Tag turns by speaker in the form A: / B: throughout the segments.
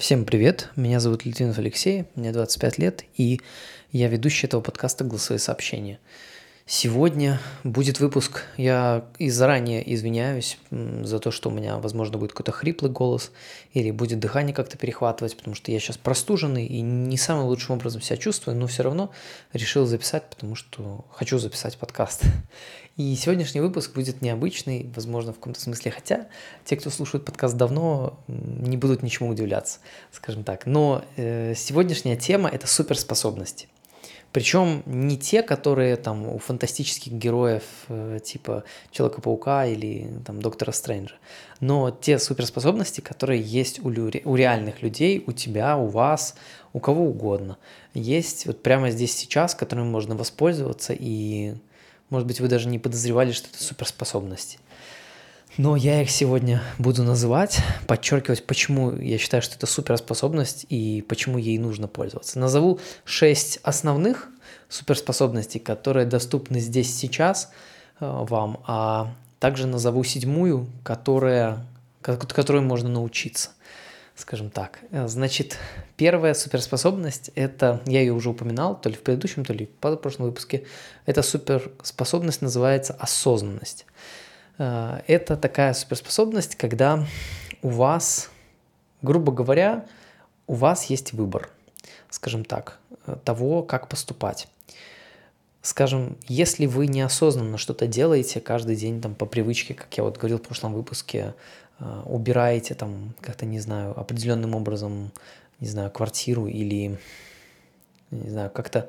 A: Всем привет, меня зовут Литвинов Алексей, мне 25 лет, и я ведущий этого подкаста «Голосовые сообщения». Сегодня будет выпуск. Я и заранее извиняюсь за то, что у меня, возможно, будет какой-то хриплый голос или будет дыхание как-то перехватывать, потому что я сейчас простуженный и не самым лучшим образом себя чувствую, но все равно решил записать, потому что хочу записать подкаст. И сегодняшний выпуск будет необычный, возможно, в каком-то смысле, хотя те, кто слушает подкаст давно, не будут ничему удивляться, скажем так. Но э, сегодняшняя тема – это суперспособности – причем не те, которые там у фантастических героев э, типа Человека-паука или там Доктора Стрэнджа, но те суперспособности, которые есть у, у реальных людей, у тебя, у вас, у кого угодно. Есть вот прямо здесь сейчас, которыми можно воспользоваться, и, может быть, вы даже не подозревали, что это суперспособности. Но я их сегодня буду называть, подчеркивать, почему я считаю, что это суперспособность и почему ей нужно пользоваться. Назову шесть основных суперспособностей, которые доступны здесь сейчас э, вам, а также назову седьмую, которая, которой можно научиться, скажем так. Э, значит, первая суперспособность – это, я ее уже упоминал, то ли в предыдущем, то ли в прошлом выпуске, эта суперспособность называется осознанность. Э, это такая суперспособность, когда у вас, грубо говоря, у вас есть выбор, скажем так, э, того, как поступать. Скажем, если вы неосознанно что-то делаете каждый день там по привычке, как я вот говорил в прошлом выпуске, убираете там как-то, не знаю, определенным образом, не знаю, квартиру или, не знаю, как-то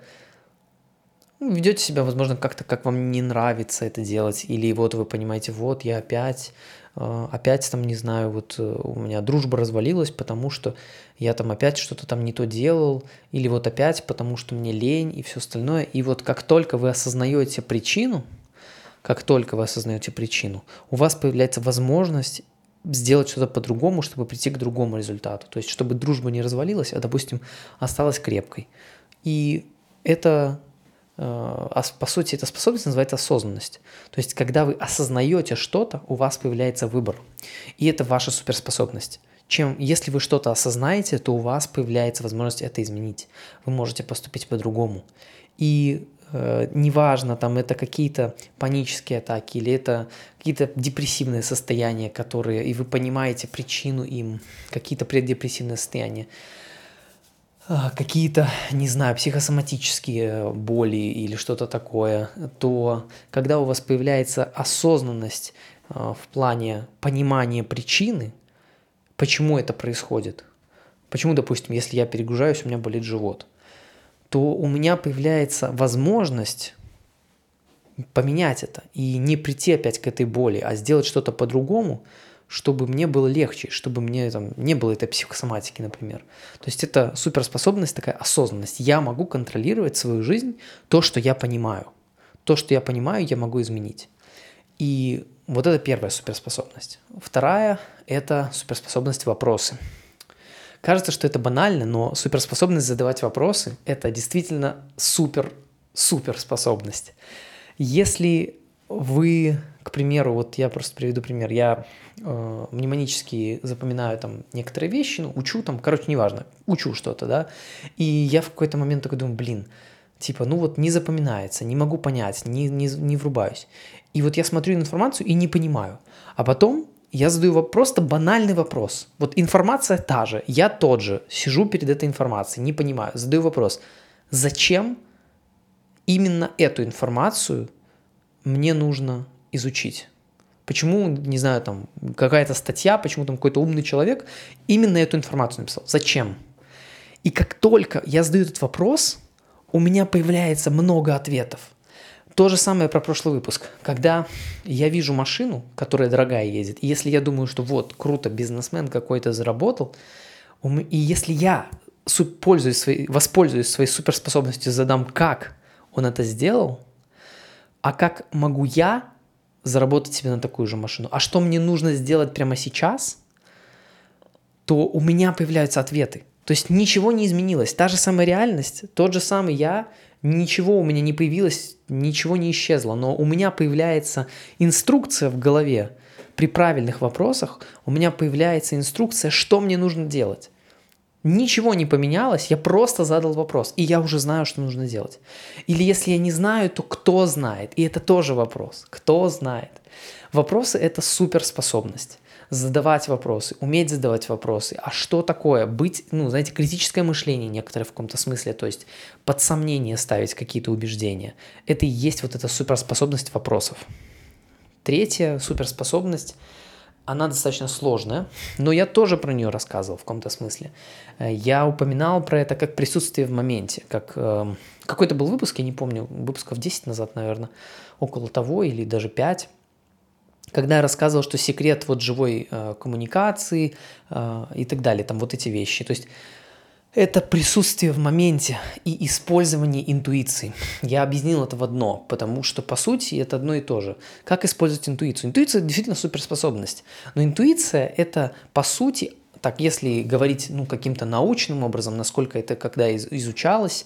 A: ну, ведете себя, возможно, как-то, как вам не нравится это делать, или вот вы понимаете, вот я опять, э, опять там, не знаю, вот э, у меня дружба развалилась, потому что я там опять что-то там не то делал, или вот опять потому что мне лень и все остальное. И вот как только вы осознаете причину, как только вы осознаете причину, у вас появляется возможность сделать что-то по-другому, чтобы прийти к другому результату. То есть, чтобы дружба не развалилась, а, допустим, осталась крепкой. И это Э, по сути, эта способность называется осознанность. То есть, когда вы осознаете что-то, у вас появляется выбор. И это ваша суперспособность. Чем, если вы что-то осознаете, то у вас появляется возможность это изменить. Вы можете поступить по-другому. И неважно, там это какие-то панические атаки или это какие-то депрессивные состояния, которые, и вы понимаете причину им, какие-то преддепрессивные состояния, а, какие-то, не знаю, психосоматические боли или что-то такое, то когда у вас появляется осознанность а, в плане понимания причины, почему это происходит, почему, допустим, если я перегружаюсь, у меня болит живот, то у меня появляется возможность поменять это и не прийти опять к этой боли, а сделать что-то по-другому – чтобы мне было легче, чтобы мне там не было этой психосоматики, например. То есть это суперспособность, такая осознанность. Я могу контролировать свою жизнь, то, что я понимаю. То, что я понимаю, я могу изменить. И вот это первая суперспособность. Вторая – это суперспособность вопросы. Кажется, что это банально, но суперспособность задавать вопросы – это действительно супер-суперспособность. Если вы, к примеру, вот я просто приведу пример, я э, мнемонически запоминаю там некоторые вещи, ну, учу там, короче, неважно, учу что-то, да, и я в какой-то момент такой думаю, блин, типа, ну вот не запоминается, не могу понять, не, не, не врубаюсь. И вот я смотрю информацию и не понимаю. А потом я задаю просто банальный вопрос. Вот информация та же, я тот же, сижу перед этой информацией, не понимаю, задаю вопрос, зачем именно эту информацию мне нужно изучить? Почему, не знаю, там какая-то статья, почему там какой-то умный человек именно эту информацию написал? Зачем? И как только я задаю этот вопрос, у меня появляется много ответов. То же самое про прошлый выпуск. Когда я вижу машину, которая дорогая едет, и если я думаю, что вот, круто, бизнесмен какой-то заработал, и если я пользуюсь своей, воспользуюсь своей суперспособностью, задам, как он это сделал, а как могу я заработать себе на такую же машину, а что мне нужно сделать прямо сейчас, то у меня появляются ответы. То есть ничего не изменилось. Та же самая реальность, тот же самый я, ничего у меня не появилось, ничего не исчезло, но у меня появляется инструкция в голове. При правильных вопросах у меня появляется инструкция, что мне нужно делать. Ничего не поменялось, я просто задал вопрос, и я уже знаю, что нужно делать. Или если я не знаю, то кто знает? И это тоже вопрос. Кто знает? Вопросы – это суперспособность. Задавать вопросы, уметь задавать вопросы. А что такое? Быть, ну, знаете, критическое мышление некоторое в каком-то смысле, то есть под сомнение ставить какие-то убеждения. Это и есть вот эта суперспособность вопросов. Третья суперспособность – она достаточно сложная, но я тоже про нее рассказывал в каком-то смысле. Э, я упоминал про это как присутствие в моменте, как э, какой-то был выпуск, я не помню, выпусков 10 назад, наверное, около того или даже 5, когда я рассказывал, что секрет вот живой э, коммуникации э, и так далее, там вот эти вещи. То есть это присутствие в моменте и использование интуиции. Я объяснил это в одно, потому что, по сути, это одно и то же. Как использовать интуицию? Интуиция действительно суперспособность. Но интуиция – это, по сути, так если говорить ну, каким-то научным образом, насколько это когда изучалось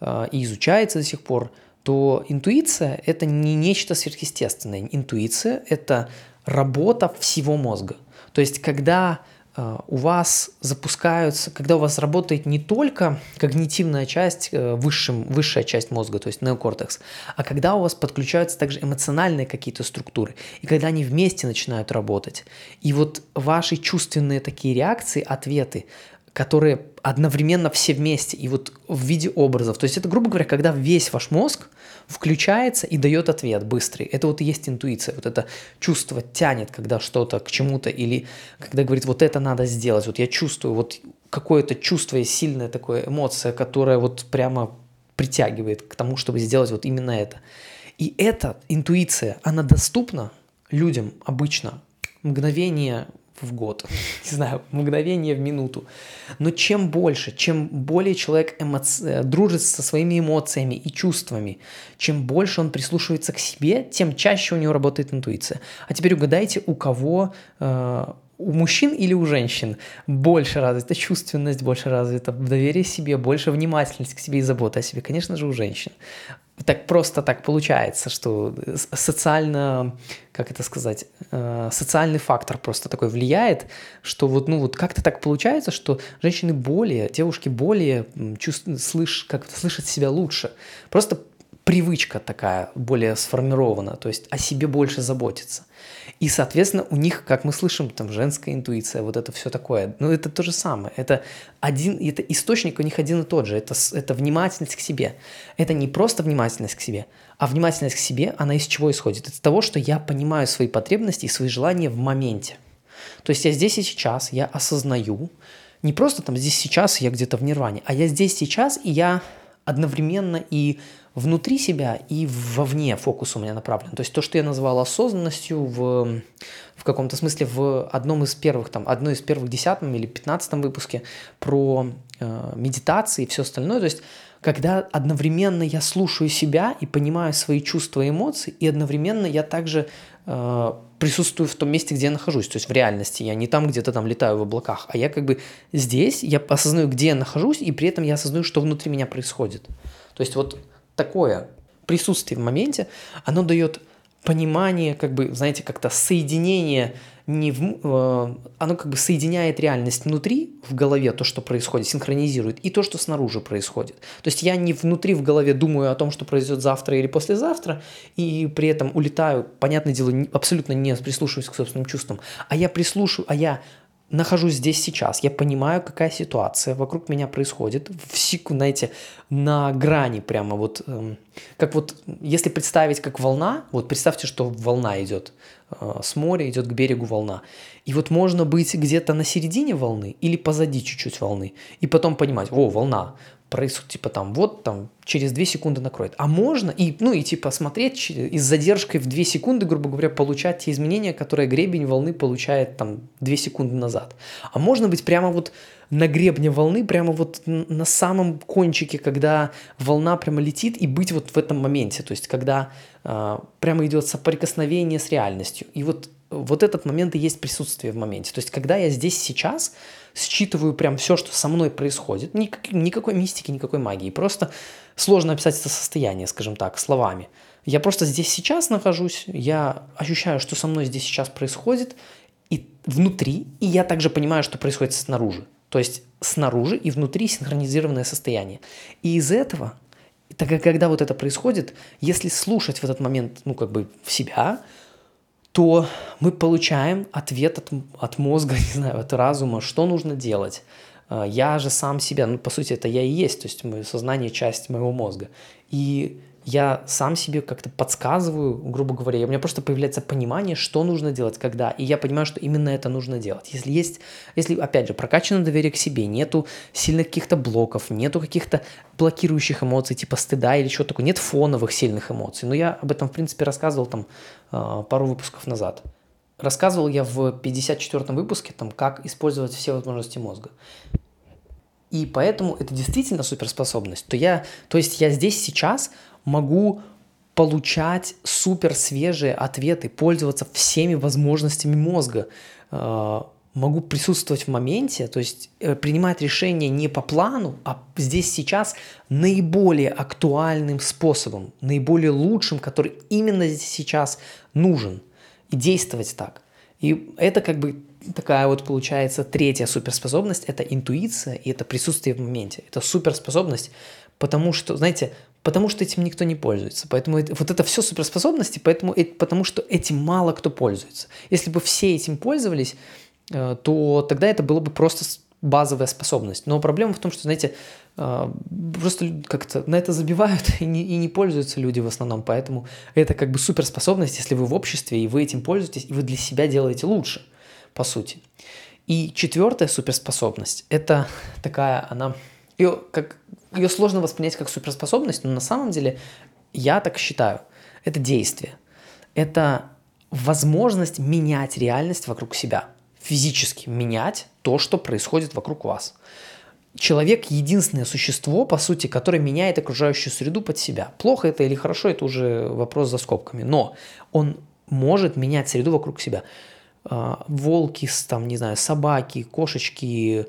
A: э, и изучается до сих пор, то интуиция – это не нечто сверхъестественное. Интуиция – это работа всего мозга. То есть, когда Э, у вас запускаются, когда у вас работает не только когнитивная часть, э, высшим, высшая часть мозга, то есть неокортекс, а когда у вас подключаются также эмоциональные какие-то структуры, и когда они вместе начинают работать. И вот ваши чувственные такие реакции, ответы, которые одновременно все вместе и вот в виде образов. То есть это, грубо говоря, когда весь ваш мозг включается и дает ответ быстрый. Это вот и есть интуиция, вот это чувство тянет, когда что-то к чему-то или когда говорит, вот это надо сделать. Вот я чувствую, вот какое-то чувство и сильная такая эмоция, которая вот прямо притягивает к тому, чтобы сделать вот именно это. И эта интуиция, она доступна людям обычно мгновение в год, не знаю, мгновение в минуту. Но чем больше, чем более человек эмоци... Э, дружит со своими эмоциями и чувствами, чем больше он прислушивается к себе, тем чаще у него работает интуиция. А теперь угадайте, у кого э, у мужчин или у женщин больше развита чувственность, больше развита доверие себе, больше внимательность к себе и забота о себе? Конечно же, у женщин. Так просто так получается, что социально, как это сказать, э, социальный фактор просто такой влияет, что вот, ну вот как-то так получается, что женщины более, девушки более чувств, слыш, как слышат себя лучше. Просто привычка такая более сформирована, то есть о себе больше заботиться. И, соответственно, у них, как мы слышим, там женская интуиция, вот это все такое. Ну, это то же самое. Это один, это источник у них один и тот же. Это, это внимательность к себе. Это не просто внимательность к себе, а внимательность к себе, она из чего исходит? Из того, что я понимаю свои потребности и свои желания в моменте. То есть я здесь и сейчас, я осознаю, не просто там здесь сейчас я где-то в нирване, а я здесь сейчас, и я одновременно и внутри себя и вовне фокус у меня направлен. То есть то, что я назвал осознанностью в, в каком-то смысле в одном из первых, там, одной из первых десятом или пятнадцатом выпуске про э, медитации и все остальное. То есть когда одновременно я слушаю себя и понимаю свои чувства и эмоции, и одновременно я также э, присутствую в том месте, где я нахожусь, то есть в реальности. Я не там где-то там летаю в облаках, а я как бы здесь, я осознаю, где я нахожусь, и при этом я осознаю, что внутри меня происходит. То есть вот такое присутствие в моменте, оно дает понимание, как бы, знаете, как-то соединение, не в, э, оно как бы соединяет реальность внутри, в голове, то, что происходит, синхронизирует, и то, что снаружи происходит. То есть я не внутри в голове думаю о том, что произойдет завтра или послезавтра, и при этом улетаю, понятное дело, абсолютно не прислушиваюсь к собственным чувствам, а я прислушиваю, а я нахожусь здесь сейчас, я понимаю, какая ситуация вокруг меня происходит, в секунду, знаете, на грани прямо вот, эм, как вот, если представить как волна, вот представьте, что волна идет э, с моря, идет к берегу волна, и вот можно быть где-то на середине волны или позади чуть-чуть волны, и потом понимать, о, волна, происходит, типа там, вот там через 2 секунды накроет. А можно, и, ну и типа смотреть и с задержкой в 2 секунды, грубо говоря, получать те изменения, которые гребень волны получает там 2 секунды назад. А можно быть прямо вот на гребне волны, прямо вот на самом кончике, когда волна прямо летит, и быть вот в этом моменте, то есть когда э, прямо идет соприкосновение с реальностью. И вот, вот этот момент и есть присутствие в моменте. То есть когда я здесь сейчас, считываю прям все, что со мной происходит. Ник- никакой мистики, никакой магии. Просто сложно описать это состояние, скажем так, словами. Я просто здесь сейчас нахожусь, я ощущаю, что со мной здесь сейчас происходит, и внутри, и я также понимаю, что происходит снаружи. То есть снаружи и внутри синхронизированное состояние. И из этого, так как когда вот это происходит, если слушать в этот момент, ну, как бы в себя, то мы получаем ответ от, от мозга, не знаю, от разума, что нужно делать. А, я же сам себя, ну, по сути, это я и есть, то есть мое сознание – часть моего мозга. И я сам себе как-то подсказываю, грубо говоря, у меня просто появляется понимание, что нужно делать, когда, и я понимаю, что именно это нужно делать. Если есть, если, опять же, прокачано доверие к себе, нету сильных каких-то блоков, нету каких-то блокирующих эмоций, типа стыда или чего такого, нет фоновых сильных эмоций. Но я об этом, в принципе, рассказывал там а, пару выпусков назад. Рассказывал я в 54-м выпуске, там, как использовать все возможности мозга и поэтому это действительно суперспособность, то я, то есть я здесь сейчас могу получать супер свежие ответы, пользоваться всеми возможностями мозга, а, могу присутствовать в моменте, то есть э, принимать решения не по плану, а здесь сейчас наиболее актуальным способом, наиболее лучшим, который именно здесь сейчас нужен, и действовать так. И это как бы такая вот получается третья суперспособность – это интуиция и это присутствие в моменте. Это суперспособность, потому что, знаете, потому что этим никто не пользуется. Поэтому это, вот это все суперспособности, поэтому, потому что этим мало кто пользуется. Если бы все этим пользовались, э, то тогда это было бы просто базовая способность. Но проблема в том, что, знаете, э, просто как-то на это забивают и не, и не пользуются люди в основном. Поэтому это как бы суперспособность, если вы в обществе, и вы этим пользуетесь, и вы для себя делаете лучше, по сути. И четвертая суперспособность – это такая, она ее, как, ее сложно воспринять как суперспособность, но на самом деле я так считаю. Это действие. Это возможность менять реальность вокруг себя. Физически менять то, что происходит вокруг вас. Человек – единственное существо, по сути, которое меняет окружающую среду под себя. Плохо это или хорошо, это уже вопрос за скобками. Но он может менять среду вокруг себя. А, волки, там, не знаю, собаки, кошечки,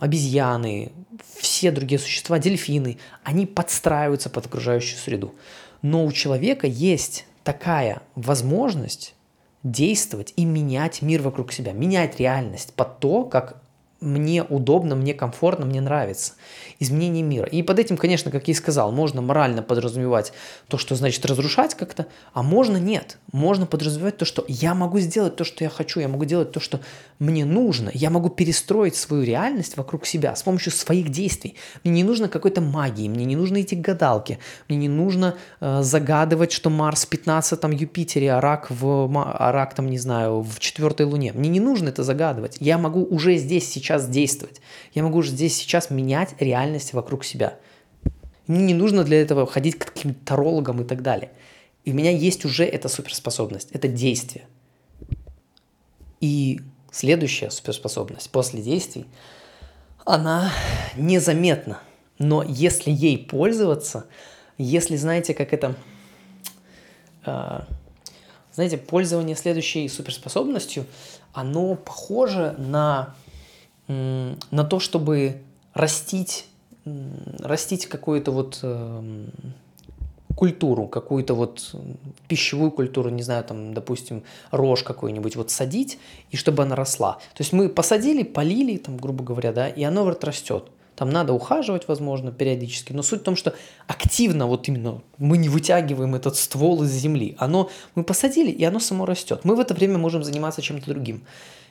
A: обезьяны, все другие существа, дельфины, они подстраиваются под окружающую среду. Но у человека есть такая возможность действовать и менять мир вокруг себя, менять реальность под то, как мне удобно, мне комфортно, мне нравится. Изменение мира. И под этим, конечно, как я и сказал, можно морально подразумевать то, что значит разрушать как-то, а можно нет. Можно подразумевать то, что я могу сделать то, что я хочу, я могу делать то, что мне нужно, я могу перестроить свою реальность вокруг себя с помощью своих действий. Мне не нужно какой-то магии, мне не нужно идти к гадалке, мне не нужно э, загадывать, что Марс в 15 Юпитере, а рак, в, а рак там, не знаю, в четвертой Луне. Мне не нужно это загадывать. Я могу уже здесь, сейчас сейчас действовать. Я могу уже здесь сейчас менять реальность вокруг себя. Мне не нужно для этого ходить к каким-то тарологам и так далее. И у меня есть уже эта суперспособность, это действие. И следующая суперспособность после действий, она незаметна. Но если ей пользоваться, если знаете, как это... Э, знаете, пользование следующей суперспособностью, оно похоже на на то, чтобы растить, растить какую-то вот эм, культуру, какую-то вот пищевую культуру, не знаю, там, допустим, рожь какой-нибудь вот садить, и чтобы она росла. То есть мы посадили, полили, там, грубо говоря, да, и оно вот растет. Там надо ухаживать, возможно, периодически. Но суть в том, что активно вот именно мы не вытягиваем этот ствол из земли. Оно, мы посадили, и оно само растет. Мы в это время можем заниматься чем-то другим.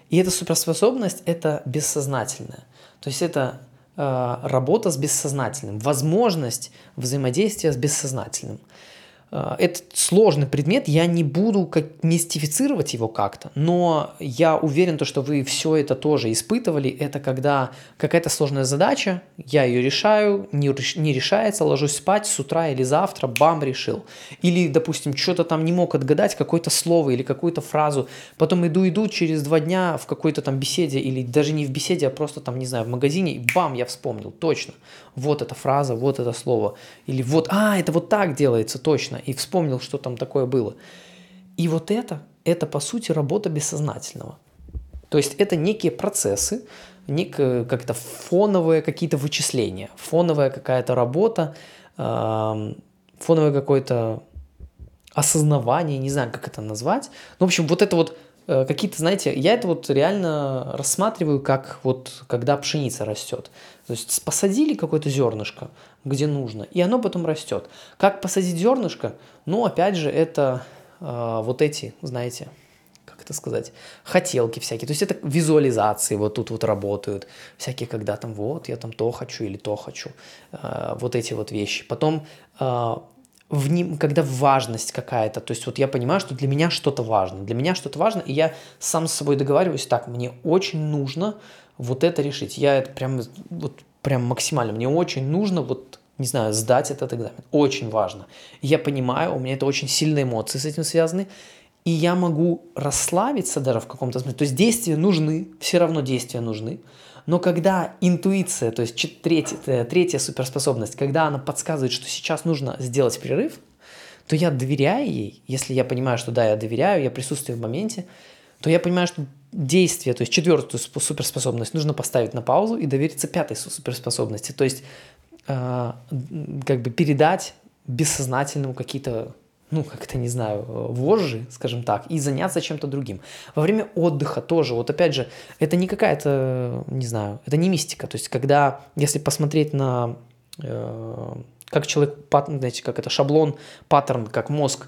A: И эта суперспособность – это бессознательная. То есть это э, работа с бессознательным, возможность взаимодействия с бессознательным. Э, этот сложный предмет, я не буду как мистифицировать его как-то, но я уверен, то, что вы все это тоже испытывали. Это когда какая-то сложная задача, я ее решаю, не, не решается, ложусь спать с утра или завтра, бам, решил. Или, допустим, что-то там не мог отгадать, какое-то слово или какую-то фразу. Потом иду-иду через два дня в какой-то там беседе, или даже не в беседе, а просто там, не знаю, в магазине, и бам, я вспомнил, точно. Вот эта фраза, вот это слово. Или вот, а, это вот так делается, точно и вспомнил, что там такое было. И вот это, это по сути работа бессознательного. То есть это некие процессы, некое как-то фоновые какие-то вычисления, фоновая какая-то работа, э, фоновое какое-то осознавание, не знаю, как это назвать. Ну, в общем, вот это вот э, какие-то, знаете, я это вот реально рассматриваю, как вот когда пшеница растет. То есть посадили какое-то зернышко, где нужно, и оно потом растет. Как посадить зернышко? Ну, опять же, это э, вот эти, знаете, как это сказать, хотелки всякие. То есть это визуализации вот тут вот работают. Всякие, когда там вот, я там то хочу или то хочу. Э, вот эти вот вещи. Потом э, в ним, когда важность какая-то, то есть вот я понимаю, что для меня что-то важно, для меня что-то важно, и я сам с собой договариваюсь, так, мне очень нужно вот это решить, я это прям, вот прям максимально, мне очень нужно вот, не знаю, сдать этот экзамен, очень важно. я понимаю, у меня это очень сильные эмоции с этим связаны, и я могу расслабиться даже в каком-то смысле, то есть действия нужны, все равно действия нужны, но когда интуиция, то есть третья, э, третья суперспособность, когда она подсказывает, что сейчас нужно сделать перерыв, то я доверяю ей, если я понимаю, что да, я доверяю, я присутствую в моменте, то я понимаю, что действие, то есть четвертую суперспособность нужно поставить на паузу и довериться пятой суперспособности, то есть э, как бы передать бессознательному какие-то ну, как-то, не знаю, вожжи, скажем так, и заняться чем-то другим. Во время отдыха тоже, вот опять же, это не какая-то, не знаю, это не мистика. То есть, когда, если посмотреть на, э, как человек, знаете, как это, шаблон, паттерн, как мозг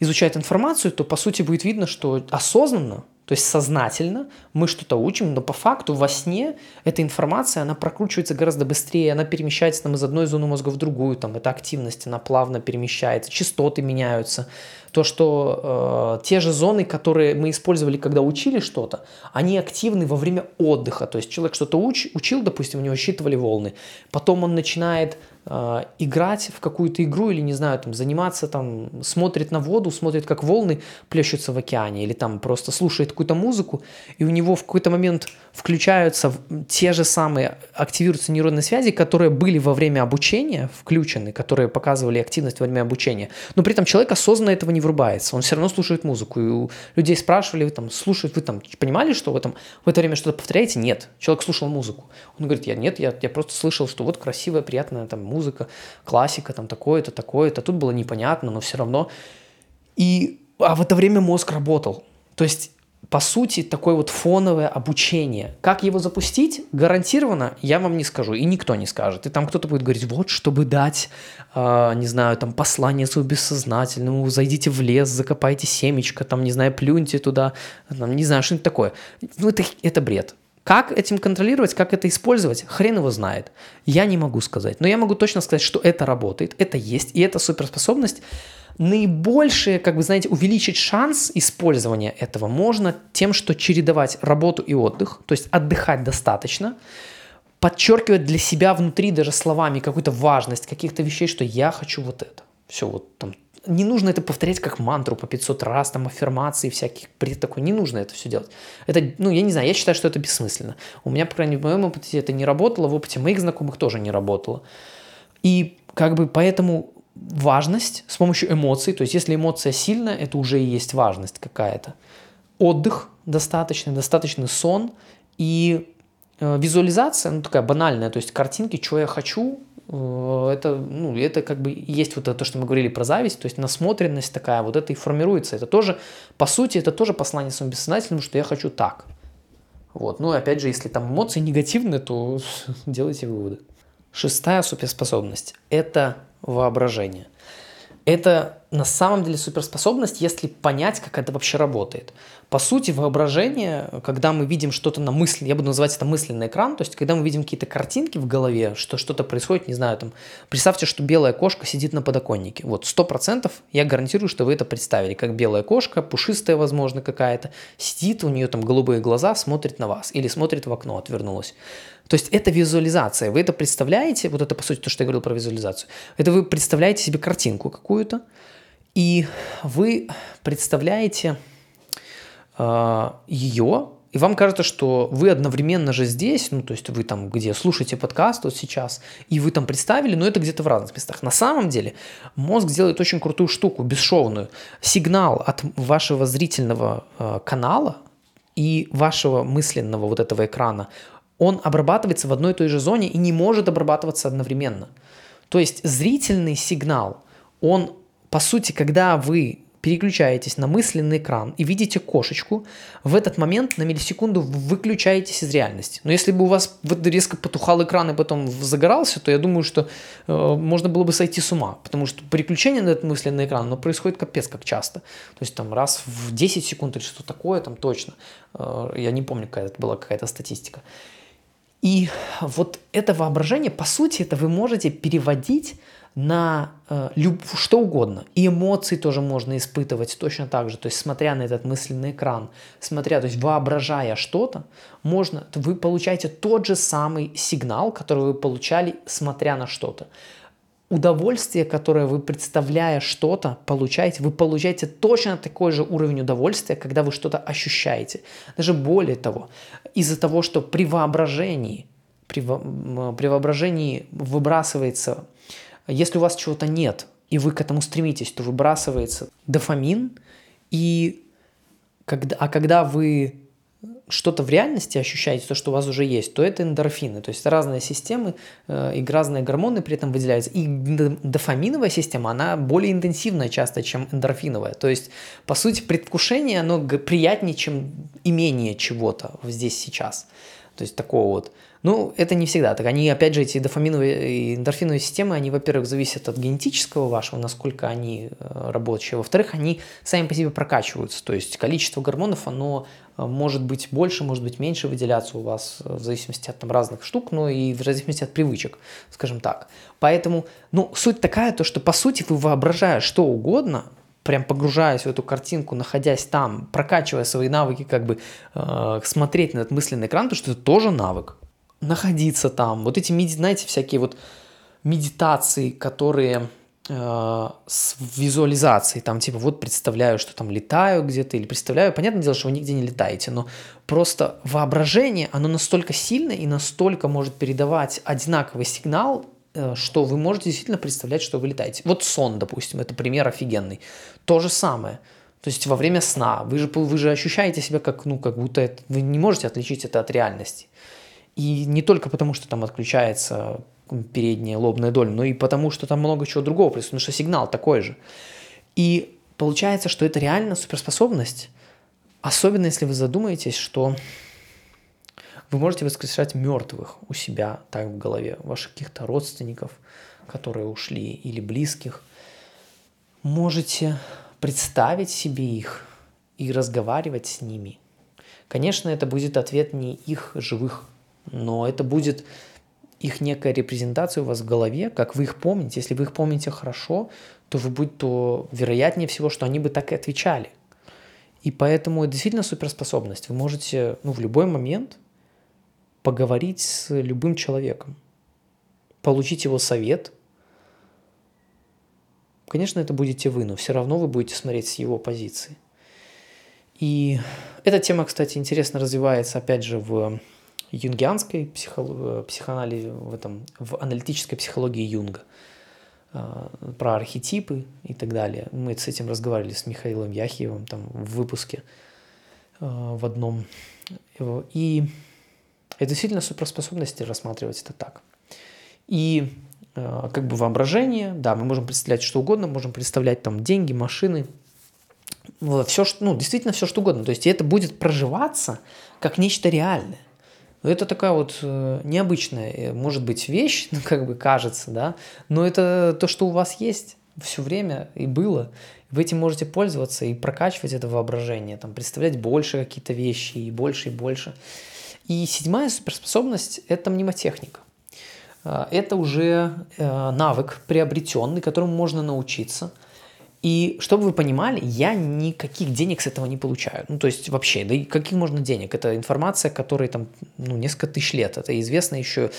A: изучает информацию, то, по сути, будет видно, что осознанно то есть сознательно мы что-то учим, но по факту во сне эта информация, она прокручивается гораздо быстрее, она перемещается там, из одной зоны мозга в другую, там, эта активность, она плавно перемещается, частоты меняются. То, что э, те же зоны, которые мы использовали, когда учили что-то, они активны во время отдыха. То есть человек что-то уч, учил, допустим, у него считывали волны, потом он начинает э, играть в какую-то игру или, не знаю, там, заниматься, там, смотрит на воду, смотрит, как волны плещутся в океане, или там просто слушает какую-то музыку, и у него в какой-то момент включаются те же самые, активируются нейронные связи, которые были во время обучения включены, которые показывали активность во время обучения, но при этом человек осознанно этого не врубается, он все равно слушает музыку, и у людей спрашивали, вы там, слушают, вы там понимали, что в, этом, в это время что-то повторяете? Нет, человек слушал музыку. Он говорит, я нет, я, я просто слышал, что вот красивая, приятная там музыка, классика, там такое-то, такое-то, тут было непонятно, но все равно. И, а в это время мозг работал. То есть по сути, такое вот фоновое обучение. Как его запустить, гарантированно, я вам не скажу, и никто не скажет. И там кто-то будет говорить, вот, чтобы дать, э, не знаю, там, послание своему бессознательному, зайдите в лес, закопайте семечко, там, не знаю, плюньте туда, там, не знаю, что-нибудь такое. Ну, это, это бред. Как этим контролировать, как это использовать, хрен его знает. Я не могу сказать. Но я могу точно сказать, что это работает, это есть, и это суперспособность наибольшее, как бы, знаете, увеличить шанс использования этого можно тем, что чередовать работу и отдых, то есть отдыхать достаточно, подчеркивать для себя внутри даже словами какую-то важность каких-то вещей, что я хочу вот это. Все, вот там не нужно это повторять как мантру по 500 раз, там аффирмации всяких, бред такой, не нужно это все делать. Это, ну, я не знаю, я считаю, что это бессмысленно. У меня, по крайней мере, в моем опыте это не работало, в опыте моих знакомых тоже не работало. И как бы поэтому важность с помощью эмоций, то есть если эмоция сильная, это уже и есть важность какая-то. Отдых достаточный, достаточный сон и э, визуализация, ну такая банальная, то есть картинки, что я хочу, это, ну, это как бы есть вот это, то, что мы говорили про зависть, то есть насмотренность такая, вот это и формируется. Это тоже, по сути, это тоже послание своему бессознательному, что я хочу так. Вот. Ну опять же, если там эмоции негативные, то делайте выводы. Шестая суперспособность – это воображение. Это на самом деле суперспособность, если понять, как это вообще работает. По сути, воображение, когда мы видим что-то на мысли, я буду называть это мысленный экран, то есть когда мы видим какие-то картинки в голове, что что-то происходит, не знаю, там, представьте, что белая кошка сидит на подоконнике. Вот, сто процентов я гарантирую, что вы это представили, как белая кошка, пушистая, возможно, какая-то, сидит, у нее там голубые глаза, смотрит на вас или смотрит в окно, отвернулась. То есть это визуализация. Вы это представляете, вот это по сути то, что я говорил про визуализацию. Это вы представляете себе картинку какую-то, и вы представляете э, ее, и вам кажется, что вы одновременно же здесь, ну, то есть вы там, где слушаете подкаст вот сейчас, и вы там представили, но это где-то в разных местах. На самом деле мозг делает очень крутую штуку, бесшовную. Сигнал от вашего зрительного э, канала и вашего мысленного вот этого экрана он обрабатывается в одной и той же зоне и не может обрабатываться одновременно. То есть зрительный сигнал, он, по сути, когда вы переключаетесь на мысленный экран и видите кошечку, в этот момент на миллисекунду вы выключаетесь из реальности. Но если бы у вас резко потухал экран и потом загорался, то я думаю, что э, можно было бы сойти с ума, потому что переключение на этот мысленный экран, оно происходит капец как часто. То есть там раз в 10 секунд или что такое, там точно. Э, я не помню, какая это была какая-то статистика. И вот это воображение, по сути, это вы можете переводить на э, люб, что угодно. И эмоции тоже можно испытывать точно так же. То есть, смотря на этот мысленный экран, смотря, то есть, воображая что-то, можно, вы получаете тот же самый сигнал, который вы получали, смотря на что-то. Удовольствие, которое вы, представляя что-то, получаете, вы получаете точно такой же уровень удовольствия, когда вы что-то ощущаете. Даже более того, из-за того, что при воображении, при, при воображении выбрасывается если у вас чего-то нет, и вы к этому стремитесь, то выбрасывается дофамин, и когда, а когда вы что-то в реальности ощущаете, то, что у вас уже есть, то это эндорфины. То есть разные системы э, и разные гормоны при этом выделяются. И дофаминовая система, она более интенсивная часто, чем эндорфиновая. То есть, по сути, предвкушение, оно приятнее, чем имение чего-то здесь сейчас. То есть такого вот. Ну, это не всегда так. Они, опять же, эти дофаминовые и эндорфиновые системы, они, во-первых, зависят от генетического вашего, насколько они э, рабочие. Во-вторых, они сами по себе прокачиваются. То есть количество гормонов, оно э, может быть больше, может быть меньше выделяться у вас э, в зависимости от там, разных штук, но и в зависимости от привычек, скажем так. Поэтому, ну, суть такая, то, что по сути вы воображая что угодно, прям погружаясь в эту картинку, находясь там, прокачивая свои навыки, как бы э, смотреть на этот мысленный экран, потому что это тоже навык. Находиться там, вот эти, знаете, всякие вот медитации, которые э, с визуализацией, там типа вот представляю, что там летаю где-то, или представляю, понятное дело, что вы нигде не летаете, но просто воображение, оно настолько сильное и настолько может передавать одинаковый сигнал Э, что вы можете действительно представлять, что вы летаете. Вот сон, допустим, это пример офигенный. То же самое. То есть во время сна вы же, вы же ощущаете себя как, ну, как будто это, вы не можете отличить это от реальности. И не только потому, что там отключается передняя лобная доля, но и потому, что там много чего другого происходит, потому что сигнал такой же. И получается, что это реально суперспособность, особенно если вы задумаетесь, что вы можете воскрешать мертвых у себя так в голове, ваших каких-то родственников, которые ушли, или близких. Можете представить себе их и разговаривать с ними. Конечно, это будет ответ не их живых, но это будет их некая репрезентация у вас в голове, как вы их помните. Если вы их помните хорошо, то вы будь то вероятнее всего, что они бы так и отвечали. И поэтому это действительно суперспособность. Вы можете ну, в любой момент поговорить с любым человеком, получить его совет. Конечно, это будете вы, но все равно вы будете смотреть с его позиции. И эта тема, кстати, интересно развивается, опять же, в юнгианской психо- психоанализе, в, этом, в аналитической психологии Юнга а, про архетипы и так далее. Мы с этим разговаривали с Михаилом Яхиевым там в выпуске а, в одном. И это действительно суперспособности рассматривать это так. И э, как бы воображение, да, мы можем представлять что угодно, можем представлять там деньги, машины, все, ну, действительно все что угодно. То есть это будет проживаться как нечто реальное. Это такая вот э, необычная, э, может быть, вещь, ну, как бы кажется, да, но это то, что у вас есть все время и было. Вы этим можете пользоваться и прокачивать это воображение, там, представлять больше какие-то вещи и больше и больше. И седьмая суперспособность – это мнемотехника. А, это уже э, навык приобретенный, которому можно научиться. И чтобы вы понимали, я никаких денег с этого не получаю. Ну, то есть вообще, да и каких можно денег? Это информация, которой там ну, несколько тысяч лет. Это известно еще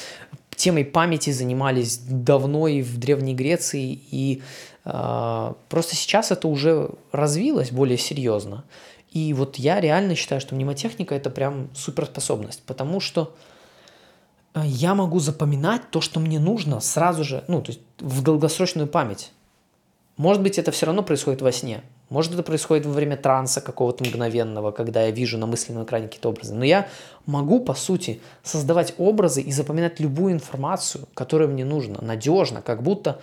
A: темой памяти занимались давно и в Древней Греции, и э, просто сейчас это уже развилось более серьезно. И вот я реально считаю, что мнемотехника это прям суперспособность, потому что э, я могу запоминать то, что мне нужно сразу же, ну, то есть в долгосрочную память. Может быть, это все равно происходит во сне. Может, это происходит во время транса какого-то мгновенного, когда я вижу на мысленном экране какие-то образы. Но я могу, по сути, создавать образы и запоминать любую информацию, которая мне нужна, надежно, как будто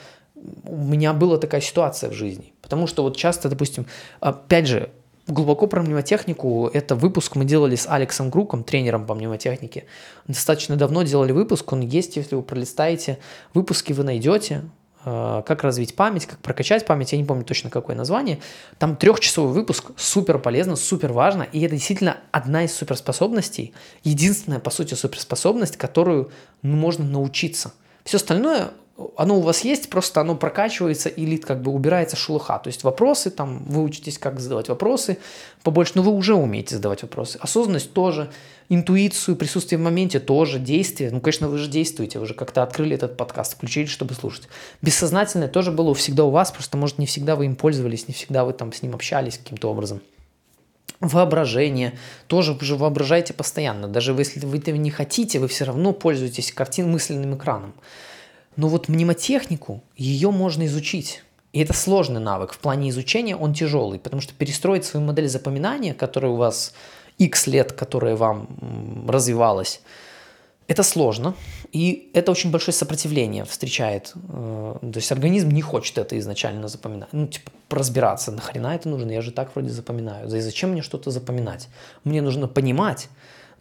A: у меня была такая ситуация в жизни. Потому что вот часто, допустим, опять же, глубоко про мнемотехнику, это выпуск мы делали с Алексом Груком, тренером по мнемотехнике. Достаточно давно делали выпуск, он есть, если вы пролистаете. Выпуски вы найдете, как развить память, как прокачать память, я не помню точно какое название. Там трехчасовой выпуск, супер полезно, супер важно, и это действительно одна из суперспособностей, единственная, по сути, суперспособность, которую ну, можно научиться. Все остальное оно у вас есть, просто оно прокачивается или как бы убирается шелуха. То есть вопросы, там, вы учитесь, как задавать вопросы побольше, но вы уже умеете задавать вопросы. Осознанность тоже, интуицию, присутствие в моменте тоже, действие. Ну, конечно, вы же действуете, вы же как-то открыли этот подкаст, включили, чтобы слушать. Бессознательное тоже было всегда у вас, просто, может, не всегда вы им пользовались, не всегда вы там с ним общались каким-то образом. Воображение. Тоже вы же воображаете постоянно. Даже если вы этого не хотите, вы все равно пользуетесь картин мысленным экраном. Но вот мнемотехнику, ее можно изучить. И это сложный навык. В плане изучения он тяжелый, потому что перестроить свою модель запоминания, которая у вас X лет, которая вам развивалась, это сложно, и это очень большое сопротивление встречает. Э, то есть организм не хочет это изначально запоминать. Ну, типа, разбираться, нахрена это нужно, я же так вроде запоминаю. Да и зачем мне что-то запоминать? Мне нужно понимать,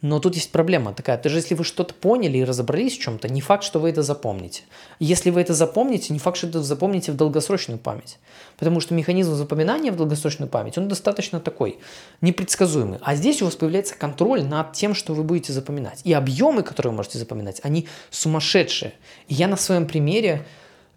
A: но тут есть проблема такая. Даже если вы что-то поняли и разобрались в чем-то, не факт, что вы это запомните. Если вы это запомните, не факт, что это запомните в долгосрочную память. Потому что механизм запоминания в долгосрочную память, он достаточно такой непредсказуемый. А здесь у вас появляется контроль над тем, что вы будете запоминать. И объемы, которые вы можете запоминать, они сумасшедшие. И я на своем примере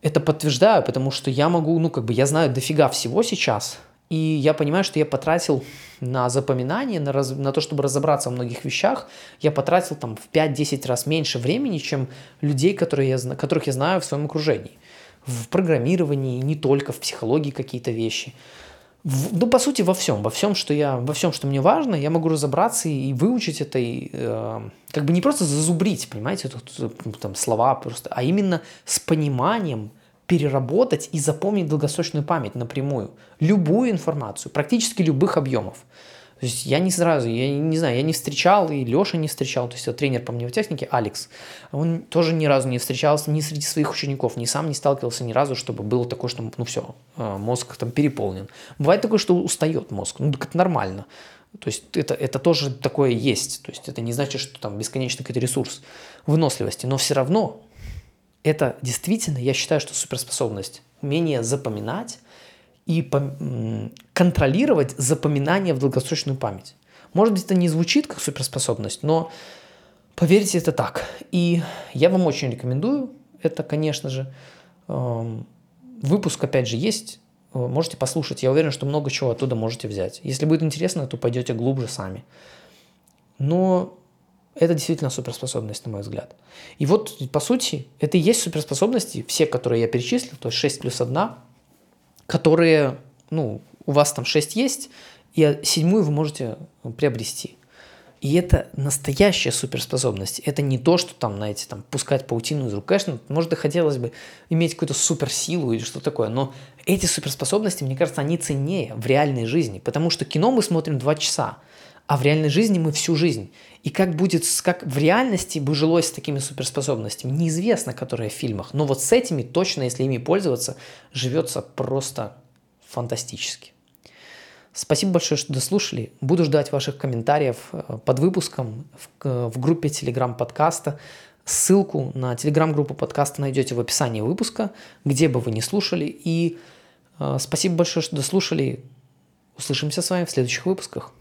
A: это подтверждаю, потому что я могу, ну как бы я знаю дофига всего сейчас – и я понимаю, что я потратил на запоминание, на, раз, на то, чтобы разобраться в многих вещах, я потратил там в 5-10 раз меньше времени, чем людей, которые я, которых я знаю в своем окружении. В программировании, не только в психологии какие-то вещи. В, ну, по сути, во всем, во всем, что я, во всем, что мне важно, я могу разобраться и, выучить это, и э, как бы не просто зазубрить, понимаете, тут, там слова просто, а именно с пониманием, переработать и запомнить долгосрочную память напрямую. Любую информацию, практически любых объемов. То есть я не сразу, я не знаю, я не встречал, и Леша не встречал, то есть это тренер по мнемотехнике Алекс, он тоже ни разу не встречался ни среди своих учеников, ни сам не сталкивался ни разу, чтобы было такое, что, ну все, э, мозг там переполнен. Бывает такое, что устает мозг, ну так это нормально. То есть это, это тоже такое есть. То есть это не значит, что там бесконечный какой-то ресурс выносливости, но все равно это действительно, я считаю, что суперспособность. Умение запоминать и контролировать запоминание в долгосрочную память. Может быть, это не звучит как суперспособность, но поверьте, это так. И я вам очень рекомендую это, конечно же. Эм, выпуск, опять же, есть. Э, можете послушать. Я уверен, что много чего оттуда можете взять. Если будет интересно, то пойдете глубже сами. Но это действительно суперспособность, на мой взгляд. И вот, по сути, это и есть суперспособности, все, которые я перечислил, то есть 6 плюс 1, которые, ну, у вас там 6 есть, и седьмую вы можете приобрести. И это настоящая суперспособность. Это не то, что там, знаете, там, пускать паутину из рук. Конечно, может, и хотелось бы иметь какую-то суперсилу или что такое, но эти суперспособности, мне кажется, они ценнее в реальной жизни, потому что кино мы смотрим два часа, а в реальной жизни мы всю жизнь. И как будет, как в реальности бы жилось с такими суперспособностями, неизвестно, которые в фильмах. Но вот с этими точно, если ими пользоваться, живется просто фантастически. Спасибо большое, что дослушали. Буду ждать ваших комментариев э, под выпуском в, в группе Telegram подкаста. Ссылку на телеграм-группу подкаста найдете в описании выпуска, где бы вы ни слушали. И э, спасибо большое, что дослушали. Услышимся с вами в следующих выпусках.